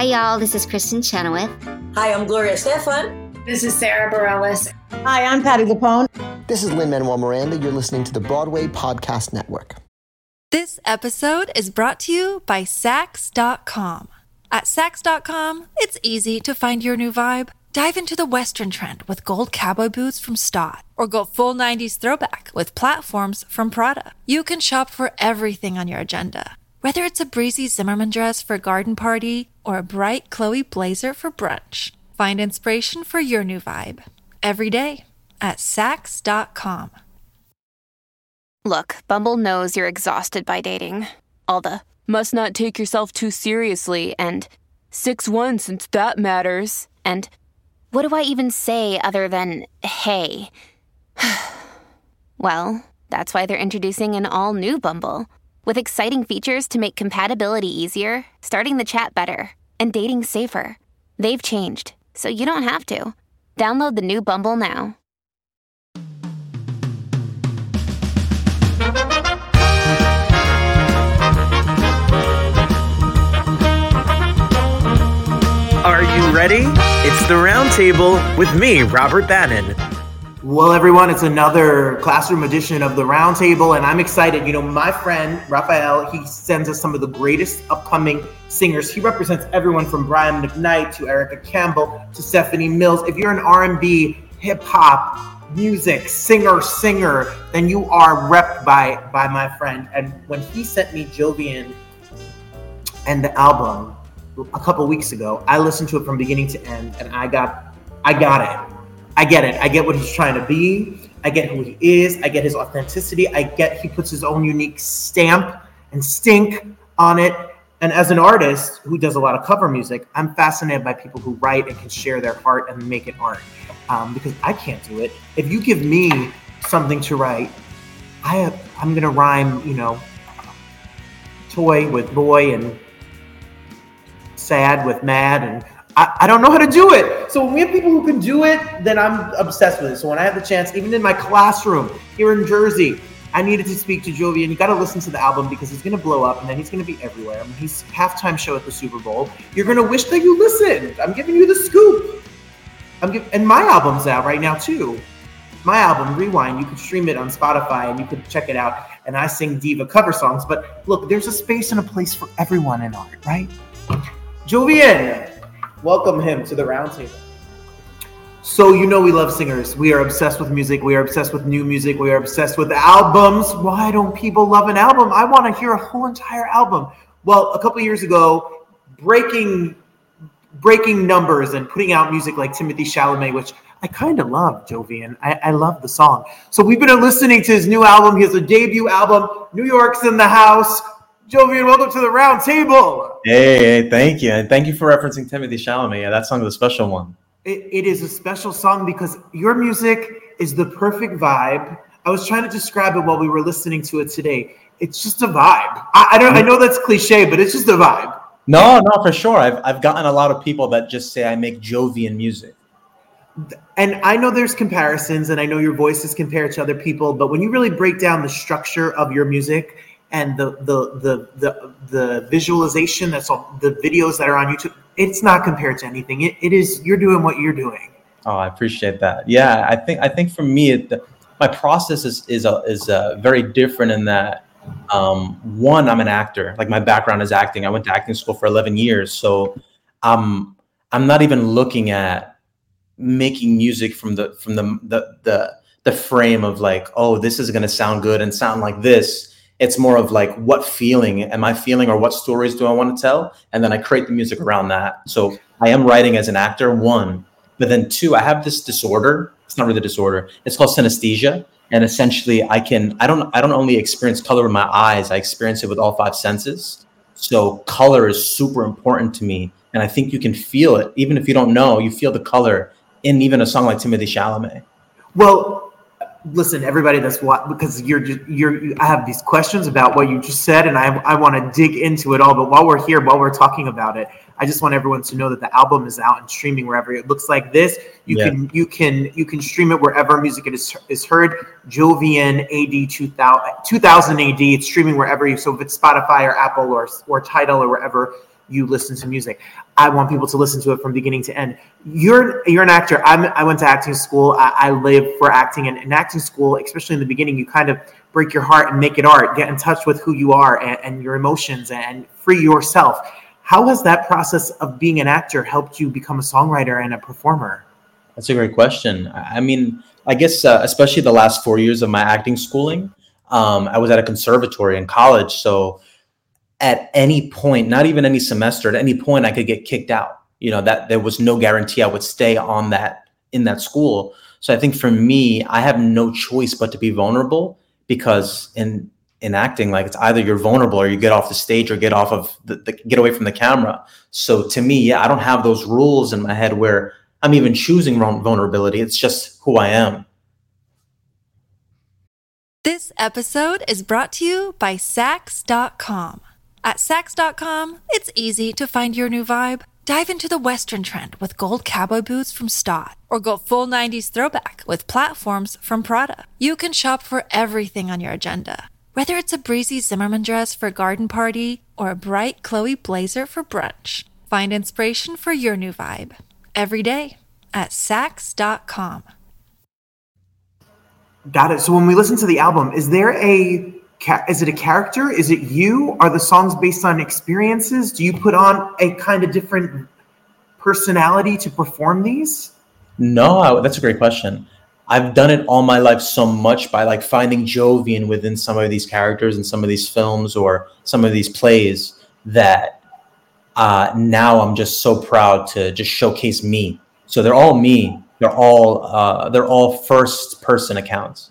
Hi, y'all. This is Kristin Chenoweth. Hi, I'm Gloria Estefan. This is Sara Bareilles. Hi, I'm Patti LuPone. This is Lin Manuel Miranda. You're listening to the Broadway Podcast Network. This episode is brought to you by Saks.com. At Saks.com, it's easy to find your new vibe. Dive into the Western trend with gold cowboy boots from Staud, or go full 90s throwback with platforms from Prada. You can shop for everything on your agenda, whether it's a breezy Zimmermann dress for a garden party or a bright Chloe blazer for brunch. Find inspiration for your new vibe every day at Saks.com. Look, Bumble knows you're exhausted by dating. All the must not take yourself too seriously and 6 1 since that matters. And what do I even say other than hey? well, that's why they're introducing an all new Bumble with exciting features to make compatibility easier, starting the chat better, and dating safer. They've changed, so you don't have to. Download the new Bumble now. Are you ready? It's the Roundtable with me, Robert Bannon. Well, everyone, it's another classroom edition of the Roundtable, and I'm excited. You know, my friend Raphael, he sends us some of the greatest upcoming singers. He represents everyone from Brian McKnight to Erica Campbell to Stephanie Mills. If you're an R&B, hip hop, music singer, singer, then you are repped by by my friend. And when he sent me Jovian and the album a couple weeks ago, I listened to it from beginning to end, and I got I got it. I get it. I get what he's trying to be. I get who he is. I get his authenticity. I get he puts his own unique stamp and stink on it. And as an artist who does a lot of cover music, I'm fascinated by people who write and can share their heart and make it art. Um, because I can't do it. If you give me something to write, I have, I'm gonna rhyme, you know, toy with boy and sad with mad and I, I don't know how to do it. So when we have people who can do it, then I'm obsessed with it. So when I have the chance, even in my classroom here in Jersey, I needed to speak to Jovi, and you got to listen to the album because he's going to blow up, and then he's going to be everywhere. I mean, he's halftime show at the Super Bowl. You're going to wish that you listened. I'm giving you the scoop. I'm give- and my album's out right now too. My album, Rewind, you can stream it on Spotify and you can check it out. And I sing diva cover songs. But look, there's a space and a place for everyone in art, right? Jovian, welcome him to the roundtable. So you know we love singers. We are obsessed with music. We are obsessed with new music. We are obsessed with albums. Why don't people love an album? I want to hear a whole entire album. Well, a couple years ago, breaking breaking numbers and putting out music like Timothy Chalamet, which I kind of love, Jovian. I, I love the song. So we've been listening to his new album. He has a debut album. New York's in the house. Jovian, welcome to the round table. Hey, hey, thank you. And thank you for referencing Timothy Chalamet. Yeah, that song is a special one. It, it is a special song because your music is the perfect vibe. I was trying to describe it while we were listening to it today. It's just a vibe. I, I don't. I know that's cliche, but it's just a vibe. No, no, for sure. I've, I've gotten a lot of people that just say I make Jovian music. And I know there's comparisons, and I know your voice is compared to other people, but when you really break down the structure of your music and the the the the, the visualization that's all the videos that are on YouTube, it's not compared to anything. It, it is you're doing what you're doing. Oh, I appreciate that. Yeah, I think I think for me, it, my process is is uh, is uh, very different in that. Um, one, I'm an actor. Like my background is acting. I went to acting school for 11 years, so um, I'm not even looking at making music from the from the the the, the frame of like, oh, this is going to sound good and sound like this. It's more of like, what feeling am I feeling, or what stories do I want to tell, and then I create the music around that. So I am writing as an actor. One, but then two, I have this disorder. It's not really a disorder. It's called synesthesia, and essentially, I can I don't I don't only experience color with my eyes. I experience it with all five senses. So color is super important to me, and I think you can feel it even if you don't know. You feel the color in even a song like Timothy Chalamet. Well, listen, everybody that's what because you're just you're you, I have these questions about what you just said, and I I want to dig into it all. But while we're here, while we're talking about it, I just want everyone to know that the album is out and streaming wherever it looks like this. You Yeah. can you can you can stream it wherever music is is heard. Jovian AD 2000, 2000 AD. It's streaming wherever you. So if it's Spotify or Apple or or Tidal or wherever. You listen to music. I want people to listen to it from beginning to end. You're you're an actor. I'm, I went to acting school. I, I live for acting, and in acting school, especially in the beginning, you kind of break your heart and make it art. Get in touch with who you are and, and your emotions, and free yourself. How has that process of being an actor helped you become a songwriter and a performer? That's a great question. I mean, I guess uh, especially the last four years of my acting schooling, um, I was at a conservatory in college, so at any point, not even any semester, at any point, I could get kicked out. You know that there was no guarantee I would stay on that in that school. So I think for me, I have no choice but to be vulnerable because in in acting, like it's either you're vulnerable or you get off the stage or get off of the, the get away from the camera. So to me, yeah, I don't have those rules in my head where I'm even choosing vulnerability. It's just who I am. This episode is brought to you by Saks.com. At Saks.com, it's easy to find your new vibe. Dive into the Western trend with gold cowboy boots from Staud, or go full 90s throwback with platforms from Prada. You can shop for everything on your agenda, whether it's a breezy Zimmermann dress for a garden party or a bright Chloe blazer for brunch. Find inspiration for your new vibe every day at Saks.com. Got it. So when we listen to the album, is there a is it a character? Is it you? Are the songs based on experiences? Do you put on a kind of different personality to perform these? No, I, that's a great question. I've done it all my life so much by like finding Jovian within some of these characters and some of these films or some of these plays that uh, now I'm just so proud to just showcase me. So they're all me. They're all uh, they're all first person accounts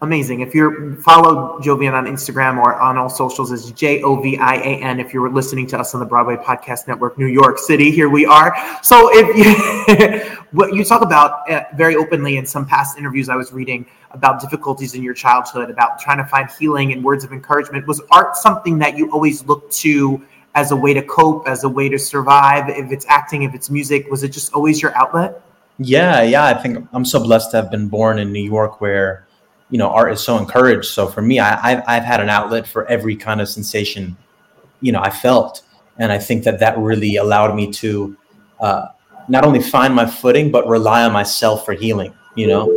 amazing. If you're follow Jovian on Instagram or on all socials is J O V I A N. If you're listening to us on the Broadway Podcast Network, New York City, here we are. So if you what you talk about uh, very openly in some past interviews I was reading about difficulties in your childhood, about trying to find healing and words of encouragement, was art something that you always looked to? As a way to cope, as a way to survive. If it's acting, if it's music, was it just always your outlet? Yeah, yeah. I think I'm so blessed to have been born in New York, where you know art is so encouraged. So for me I, I've, I've had an outlet for every kind of sensation you know i felt. And i think that that really allowed me to uh, not only find my footing but rely on myself for healing you know?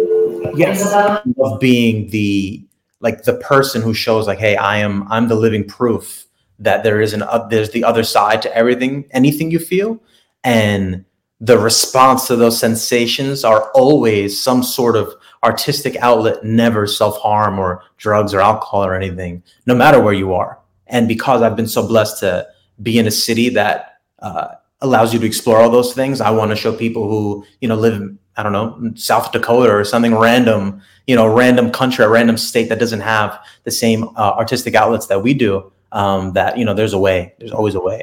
Yes. Of being the like the person who shows like hey i am i'm the living proof that there is an uh, there's the other side to everything anything you feel. And the response to those sensations are always some sort of artistic outlet, never self harm or drugs or alcohol or anything, no matter where you are. And because I've been so blessed to be in a city that uh, allows you to explore all those things, I want to show people who, you know, live, in, I don't know, South Dakota or something random, you know, random country, a random state that doesn't have the same uh, artistic outlets that we do, um, that, you know, there's a way, there's always a way.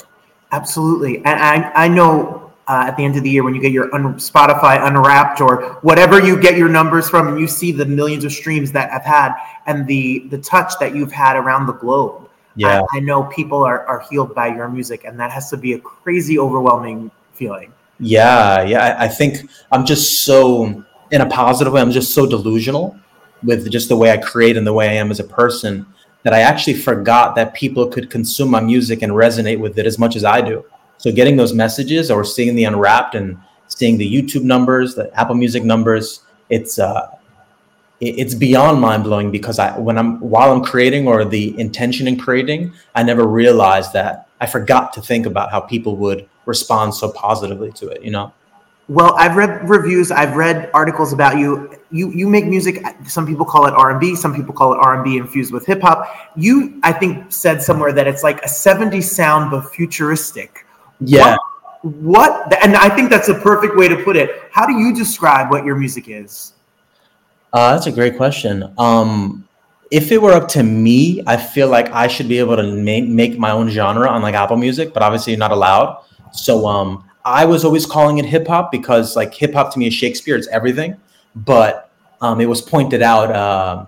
Absolutely. And I, I know uh, at the end of the year when you get your un- Spotify Unwrapped or whatever you get your numbers from, and you see the millions of streams that I've had and the the touch that you've had around the globe. Yeah, I, I know people are are healed by your music, and that has to be a crazy, overwhelming feeling. Yeah, yeah. I, I think I'm just so in a positive way. I'm just so delusional with just the way I create and the way I am as a person that I actually forgot that people could consume my music and resonate with it as much as I do. So getting those messages or seeing the unwrapped and seeing the YouTube numbers, the Apple Music numbers, it's uh, it's beyond mind blowing because I when I'm while I'm creating or the intention in creating, I never realized that I forgot to think about how people would respond so positively to it. You know. Well, I've read reviews. I've read articles about you. You you make music. Some people call it R and B. Some people call it R and B infused with hip hop. You, I think, said somewhere that it's like a '70s sound but futuristic. Yeah. What, what, and I think that's a perfect way to put it. How do you describe what your music is? Uh, that's a great question. Um, if it were up to me, I feel like I should be able to make, make my own genre on like Apple Music, but obviously you're not allowed. So um, I was always calling it hip hop because like hip hop to me is Shakespeare, it's everything. But um, it was pointed out uh,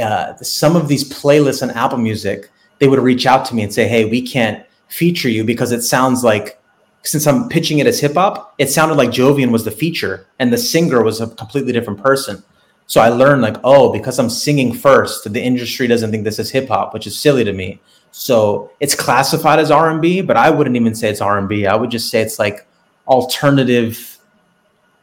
uh, some of these playlists on Apple Music, they would reach out to me and say, "Hey, we can't feature you because it sounds like since I'm pitching it as hip hop, it sounded like Jovian was the feature and the singer was a completely different person. So I learned like, oh, because I'm singing first, the industry doesn't think this is hip hop, which is silly to me. So it's classified as R and B, but I wouldn't even say it's R and B. I would just say it's like alternative,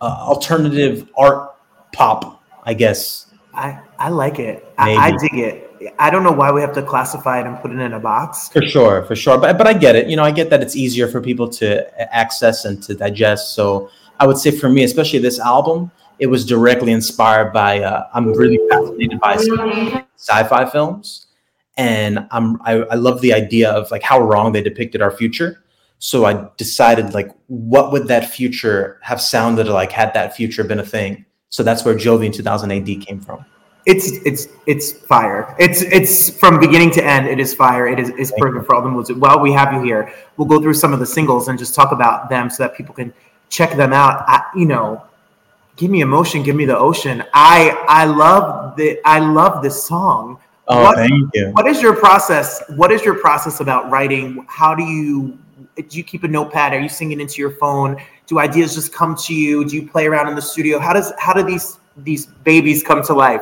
uh, alternative art pop, I guess. I I like it. I, I dig it. I don't know why we have to classify it and put it in a box. For sure, for sure. But but I get it. You know, I get that it's easier for people to access and to digest. So I would say for me, especially this album, it was directly inspired by. Uh, I'm really fascinated by sci-fi films, and I'm I, I love the idea of like how wrong they depicted our future. So I decided like, what would that future have sounded like had that future been a thing? So that's where Jovian 2000 AD came from it's it's it's fire. It's it's from beginning to end. It is fire. It is is perfect for all the moods. While we have you here, we'll go through some of the singles and just talk about them so that people can check them out. I, you know, give me emotion, give me the ocean. I I love the I love this song. Oh, what, thank you. What is your process? What is your process about writing? How do you do you keep a notepad? Are you singing into your phone? Do ideas just come to you? Do you play around in the studio? How does how do these these babies come to life?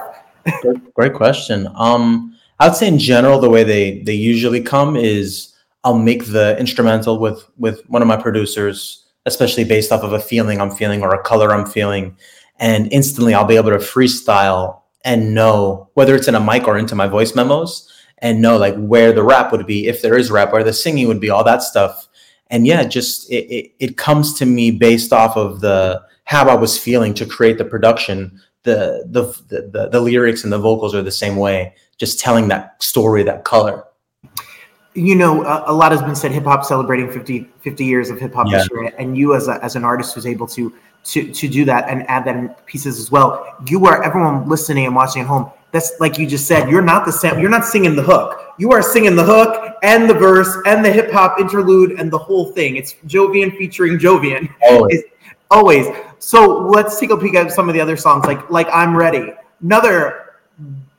Great, question. Um, I would say in general, the way they they usually come is I'll make the instrumental with with one of my producers, especially based off of a feeling I'm feeling or a color I'm feeling, and instantly I'll be able to freestyle and know whether it's in a mic or into my voice memos and know like where the rap would be if there is rap, where the singing would be, all that stuff. And yeah, just it, it, it comes to me based off of the how I was feeling to create the production the, the the the, lyrics and the vocals are the same way, just telling that story, that color. You know, a, a lot has been said. Hip hop celebrating 50, 50 years of hip hop yeah. history, and you as a, as an artist who's able to to to do that and add that in pieces as well. You are everyone listening and watching at home. That's like you just said. You're not the same. You're not singing the hook. You are singing the hook and the verse and the hip hop interlude and the whole thing. It's Jovian featuring Jovian. Always. Always. So let's take a peek at some of the other songs, like like I'm Ready. Another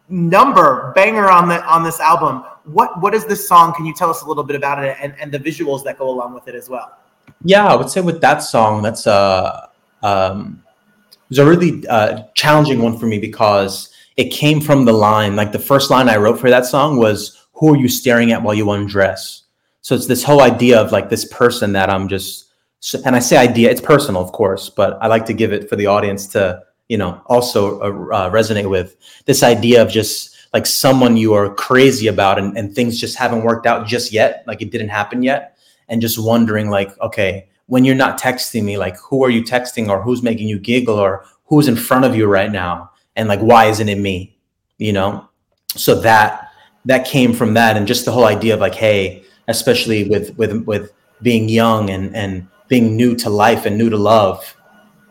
number banger on the on this album. What what is this song? Can you tell us a little bit about it and, and the visuals that go along with it as well? Yeah, I would say with that song, that's a um, it was a really uh, challenging one for me because it came from the line. Like the first line I wrote for that song was, "Who are you staring at while you undress?" So it's this whole idea of like this person that I'm just so, and I say idea, it's personal, of course, but I like to give it for the audience to, you know, also uh, uh, resonate with this idea of just like someone you are crazy about and, and things just haven't worked out just yet, like it didn't happen yet. And just wondering, like, okay, when you're not texting me, like, who are you texting or who's making you giggle or who's in front of you right now? And like, why isn't it me? You know? So that, that came from that. And just the whole idea of like, hey, especially with, with, with being young and, and, being new to life and new to love,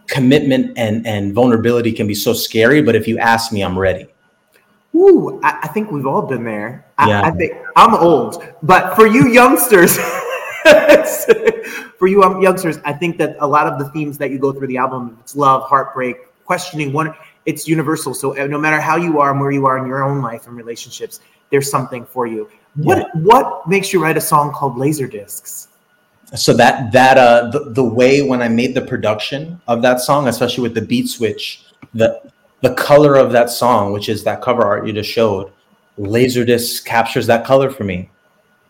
commitment and, and vulnerability can be so scary. But if you ask me, I'm ready. Ooh, I, I think we've all been there. I, yeah. I think I'm old, but for you youngsters, for you youngsters, I think that a lot of the themes that you go through the album, it's love, heartbreak, questioning one, it's universal. So uh, no matter how you are and where you are in your own life and relationships, there's something for you. What yeah. what makes you write a song called Laser Discs? So that that uh the, the way when i made the production of that song especially with the beat switch the the color of that song which is that cover art you just showed laserdisc captures that color for me.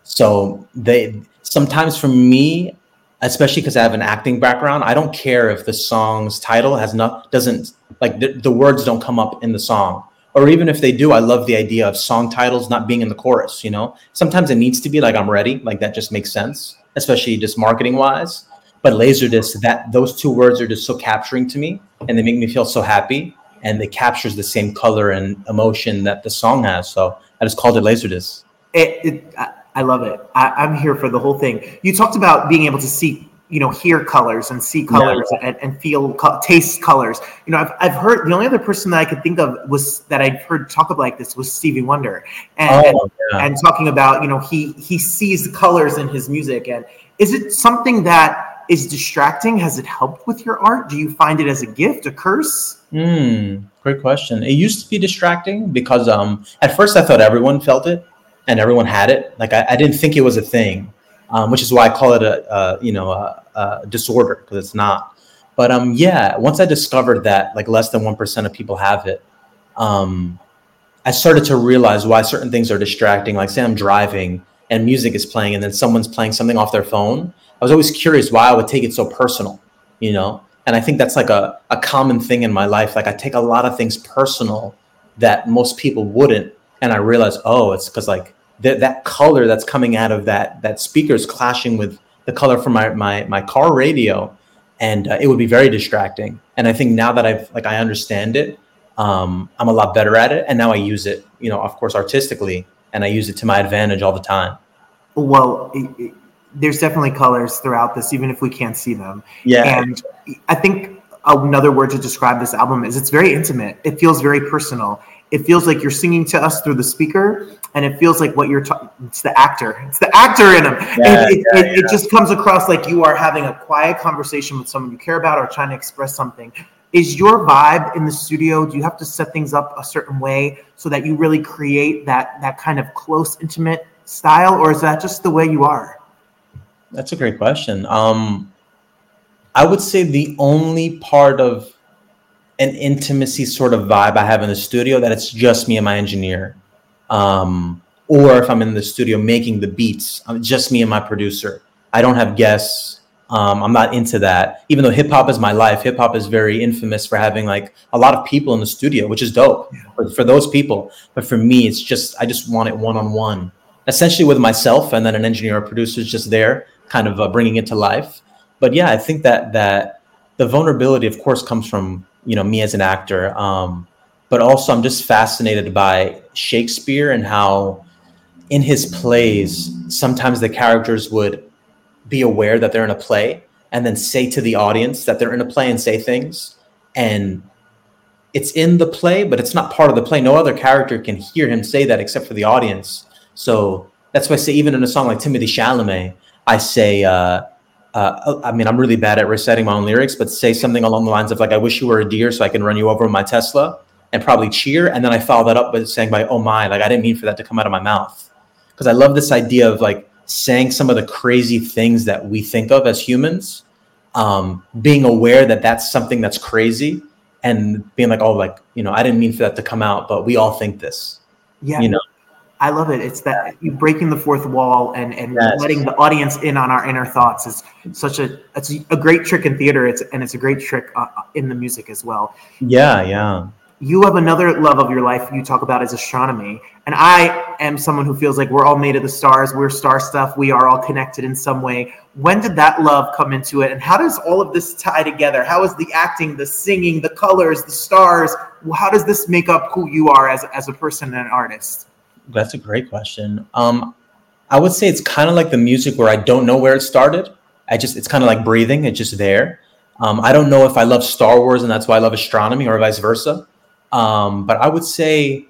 So they sometimes for me especially because i have an acting background i don't care if the song's title has not doesn't like the, the words don't come up in the song. Or even if they do i love the idea of song titles not being in the chorus you know? Sometimes it needs to be like i'm ready like that just makes sense especially just marketing wise. But Laserdisc, that those two words are just so capturing to me, and they make me feel so happy, and it captures the same color and emotion that the song has. So I just called it Laserdisc. It, it I love it. I, I, am here for the whole thing. You talked about being able to see you know hear colors and see colors yeah. and, and feel co- taste colors. You know I've, I've heard the only other person that i could think of was that i've heard talk about like this was stevie wonder. And oh, yeah. and talking about you know he he sees colors in his music. And is it something that is distracting? Has it helped with your art? Do you find it as a gift a curse? Mm, great question. It used to be distracting because um at first i thought everyone felt it and everyone had it. Like i, I didn't think it was a thing um, which is why I call it a, a you know a, a disorder because it's not. But um, yeah, once I discovered that like less than one percent of people have it, um, I started to realize why certain things are distracting. Like say I'm driving and music is playing and then someone's playing something off their phone, I was always curious why I would take it so personal, you know? And I think that's like a, a common thing in my life. Like I take a lot of things personal that most people wouldn't. And I realized, oh, it's because like th- that color that's coming out of that that speaker is clashing with the color from my my, my car radio. And uh, it would be very distracting. And I think now that I've like I understand it, um, I'm a lot better at it. And now I use it, you know, of course, artistically, and I use it to my advantage all the time. Well, it, it, there's definitely colors throughout this, even if we can't see them. Yeah. And I think another word to describe this album is it's very intimate. It feels very personal. It feels like you're singing to us through the speaker, and it feels like what you're talking. It's the actor. It's the actor in them Yeah, it, it, yeah, it, yeah. it just comes across like you are having a quiet conversation with someone you care about or trying to express something. Is your vibe in the studio? Do you have to set things up a certain way so that you really create that that kind of close, intimate style, or is that just the way you are? That's a great question. Um, I would say the only part of an intimacy sort of vibe I have in the studio that it's just me and my engineer. Um, or if I'm in the studio making the beats, I'm just me and my producer. I don't have guests. Um, I'm not into that. Even though hip hop is my life, hip hop is very infamous for having like a lot of people in the studio, which is dope for, for those people. But for me, it's just I just want it one on one, essentially with myself, and then an engineer or producer is just there, kind of uh, bringing it to life. But yeah, I think that that the vulnerability, of course, comes from you know me as an actor, um, but also I'm just fascinated by Shakespeare and how in his plays sometimes the characters would be aware that they're in a play and then say to the audience that they're in a play and say things. And it's in the play but it's not part of the play. No other character can hear him say that except for the audience. So that's why i say even in a song like timothy chalamet i say uh, uh, i mean i'm really bad at reciting my own lyrics but say something along the lines of like i wish you were a deer so i can run you over with my tesla and probably cheer and then i follow that up with saying by oh my like i didn't mean for that to come out of my mouth because i love this idea of like saying some of the crazy things that we think of as humans, um, being aware that that's something that's crazy, and being like, oh, like you know, I didn't mean for that to come out, but we all think this. Yeah, You know, I love it. It's that you breaking the fourth wall and and Yes. letting the audience in on our inner thoughts is such a it's a great trick in theater. It's and it's a great trick uh, in the music as well. yeah, yeah, You have another love of your life you talk about is astronomy, and I am someone who feels like we're all made of the stars. We're star stuff. We are all connected in some way. When did that love come into it, and how does all of this tie together? How is the acting, the singing, the colors, the stars? How does this make up who you are as as a person and an artist? That's a great question. Um, I would say it's kind of like the music where I don't know where it started. I just it's kind of like breathing. It's just there. Um, I don't know if I love Star Wars and that's why I love astronomy or vice versa. Um, but I would say,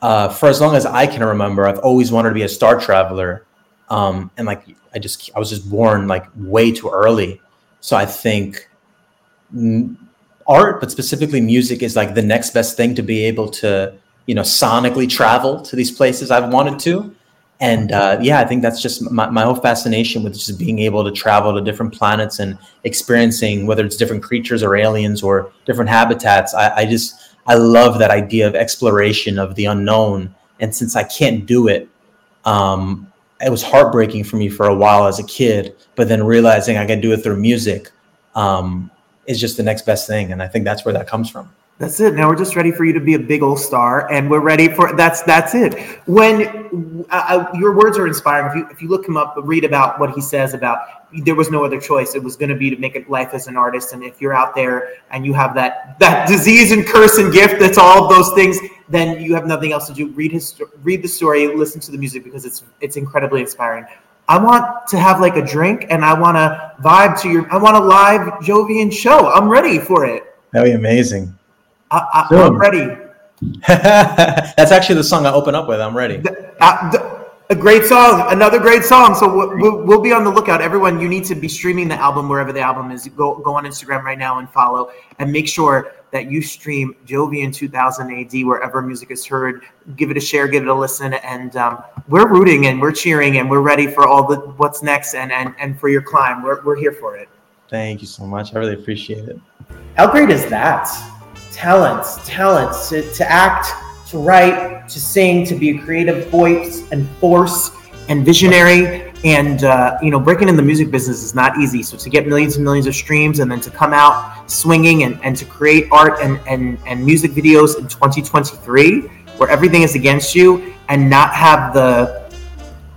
uh, for as long as I can remember, I've always wanted to be a star traveler. Um, and like, I just, I was just born like way too early. So I think art, but specifically music, is like the next best thing to be able to, you know, sonically travel to these places I've wanted to. And uh, yeah, I think that's just my, my whole fascination with just being able to travel to different planets and experiencing whether it's different creatures or aliens or different habitats. I, I just, I love that idea of exploration of the unknown. And since I can't do it, um, it was heartbreaking for me for a while as a kid, but then realizing I can do it through music um, is just the next best thing. And I think that's where that comes from. That's it. Now we're just ready for you to be a big old star, and we're ready for that's that's it. When uh, uh, your words are inspiring, if you if you look him up, read about what he says about there was no other choice. It was going to be to make it life as an artist. And if you're out there and you have that that disease and curse and gift, that's all those things, then you have nothing else to do. Read his read the story, listen to the music because it's it's incredibly inspiring. I want to have like a drink and I want to vibe to your. I want a live Jovian show. I'm ready for it. That'd be amazing. I, I, Sure. I'm ready. That's actually the song I open up with. I'm ready. Uh, th- a great song, another great song. So we'll, we'll, we'll be on the lookout. Everyone, you need to be streaming the album wherever the album is. Go go on Instagram right now and follow, and make sure that you stream Jovian 2000 AD wherever music is heard. Give it a share, give it a listen, and um, we're rooting and we're cheering and we're ready for all the what's next and and and for your climb. We're we're here for it. Thank you so much. I really appreciate it. How great is that? Talents, talents to, to act, to write, to sing, to be a creative voice and force and visionary. And uh, you know, breaking in the music business is not easy. So to get millions and millions of streams, and then to come out swinging and, and to create art and, and and music videos in 2023, where everything is against you, and not have the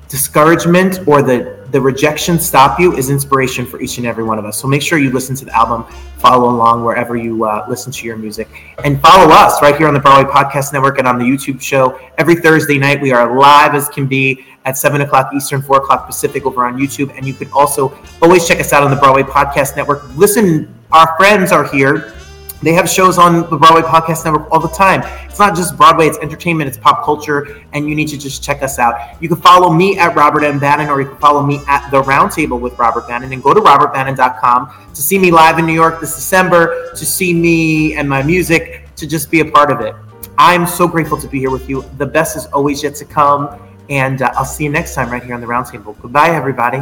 discouragement or the the rejection stop you is inspiration for each and every one of us. So make sure you listen to the album, follow along wherever you uh, listen to your music, and follow us right here on the Broadway Podcast Network and on the YouTube show. Every Thursday night, we are live as can be at 7 o'clock Eastern, 4 o'clock Pacific over on YouTube. And you can also always check us out on the Broadway Podcast Network. Listen, our friends are here they have shows on the Broadway Podcast Network all the time. It's not just Broadway, it's entertainment, it's pop culture, and you need to just check us out. You can follow me at Robert M. Bannon, or you can follow me at The Roundtable with Robert Bannon, and go to robertbannon.com to see me live in New York this December, to see me and my music, to just be a part of it. I'm so grateful to be here with you. The best is always yet to come, and uh, I'll see you next time right here on The Roundtable. Goodbye, everybody.